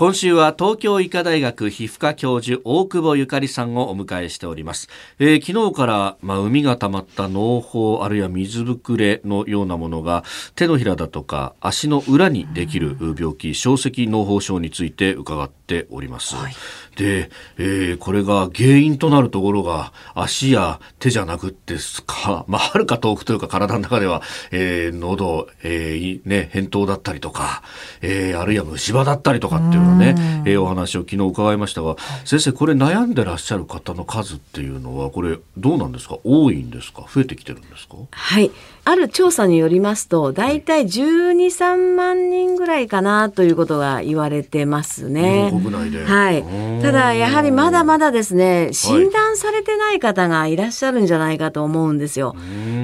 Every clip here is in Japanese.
今週は東京医科大学皮膚科教授大久保ゆかりさんをお迎えしております、えー、昨日から、まあ、海が溜まった脳胞あるいは水ぶくれのようなものが手のひらだとか足の裏にできる病気小石脳胞症について伺っております、はい、で、えー、これが原因となるところが足や手じゃなくてか、まあ、はるか遠くというか体の中では、えー、喉、えーね、扁桃だったりとか、えー、あるいは虫歯だったりとかっていうのね、えー、お話を昨日伺いましたが、先生これ悩んでらっしゃる方の数っていうのはこれどうなんですか？多いんですか？増えてきてるんですか？はい。ある調査によりますと大体12、3万人ぐらいかなということが言われてますね。国内ではい。ただやはりまだまだですね診断されてない方がいらっしゃるんじゃないかと思うんですよ。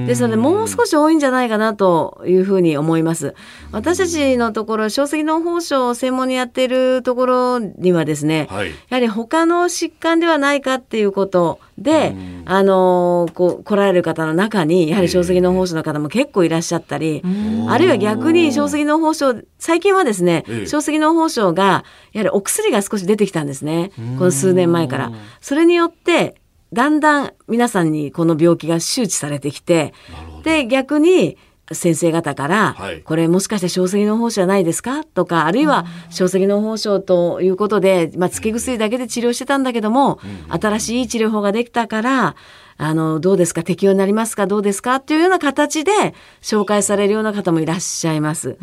ですのでもう少し多いんじゃないかなというふうに思います。私たちのところ小石脳胞症を専門にやっているところにはですね、はい、やはり他の疾患ではないかっていうことで、あのこう来られる方の中にやはり小石脳胞症の方も結構いらっしゃったり、あるいは逆に小石脳胞症最近はですね、小石脳胞症がやはりお薬が少し出てきたんですね。この数年前から。それによってだんだん皆さんにこの病気が周知されてきてで逆に先生方から、はい、これもしかして小石脳胞症じゃないですか？とかあるいは小石脳胞症ということで、まあ、つけ薬だけで治療してたんだけども、うん、新しい治療法ができたからあのどうですか？適用になりますか？どうですか？っていうような形で紹介されるような方もいらっしゃいます。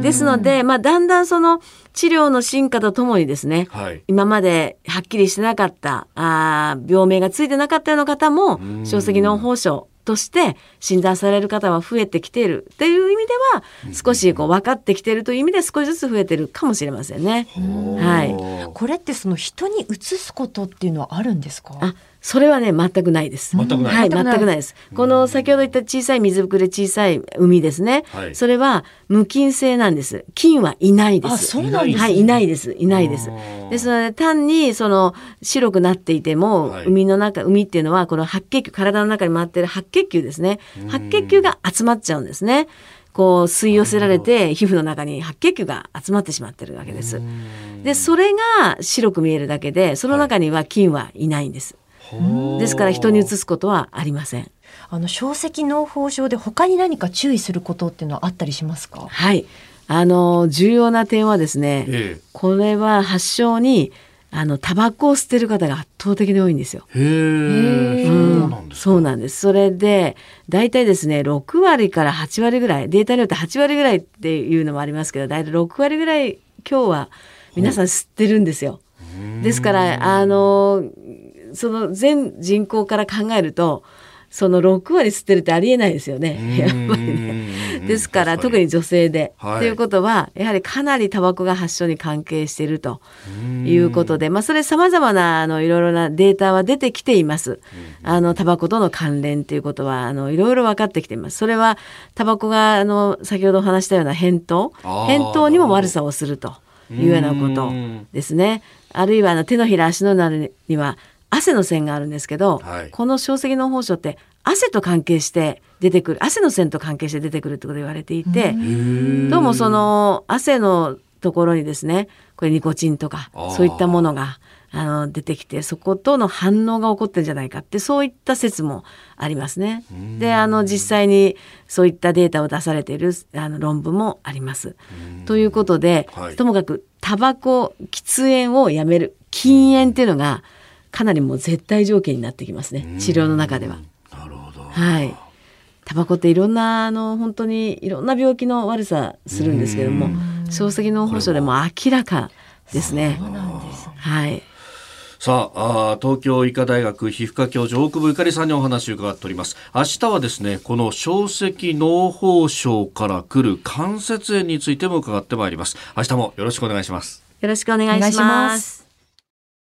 ですので、まあ、だんだんその治療の進化とともにですね、はい、今まではっきりしてなかったあ病名がついてなかったような方も小石脳胞症として診断される方は増えてきているっていう意味では少しこう分かってきているという意味で少しずつ増えてるかもしれませんね。はい。これってその人に移すことっていうのはあるんですか？あ、それはね全くないです。全くない。はい、全くないです。この先ほど言った小さい水ぶくれ小さい海ですね。はい、それは無菌性なんです。菌はいないです。あ、そうなんです、ね、はい、いないです。いないです。ですので単にその白くなっていても、はい、海の中海っていうのはこの白血球体の中に回ってる白血球ですね。白血球が集まっちゃうんですね。こう吸い寄せられて皮膚の中に白血球が集まってしまってるわけです。でそれが白く見えるだけでその中には菌はいないんです。ですから人に移すことはありません。あの小石脳胞症で他に何か注意することっていうのはあったりしますか？はい、あの重要な点はですね、ええ、これは発症にあのタバコを吸ってる方が圧倒的に多いんですよ。へえ、うん、そうなんです。それで大体ですね6割から8割ぐらいデータによって8割ぐらいっていうのもありますけど大体6割ぐらい今日は皆さん吸ってるんですよ。ですからあのその全人口から考えるとその6割吸ってるってありえないですよねやっぱりね。ですから特に女性で。と、い、いうことはやはりかなりタバコが発症に関係しているということで、まあ、それさまざまなあのいろいろなデータは出てきています。あのタバコとの関連ということはあのいろいろ分かってきています。それはタバコがあの先ほどお話したような扁桃扁桃にも悪さをするというようなことですね。あるいはあの手のひら足の裏には汗の線があるんですけど、はい、この小石の胞症って汗と関係して出てくる汗の線と関係して出てくるってこと言われていてどうもその汗のところにですねこれニコチンとかそういったものがあの出てきてそことの反応が起こってるんじゃないかってそういった説もありますね。であの実際にそういったデータを出されているあの論文もあります。ということで、はい、ともかくタバコ喫煙をやめる禁煙っていうのがかなりもう絶対条件になってきますね。治療の中では。なるほど。はい。タバコっていろんなあの本当にいろんな病気の悪さするんですけども小石脳胞症でも明らかですね。はい。さああ東京医科大学皮膚科教授大久保ゆかりさんにお話を伺っております。明日はですねこの小石脳胞症から来る関節炎についても伺ってまいります。明日もよろしくお願いします。よろしくお願いします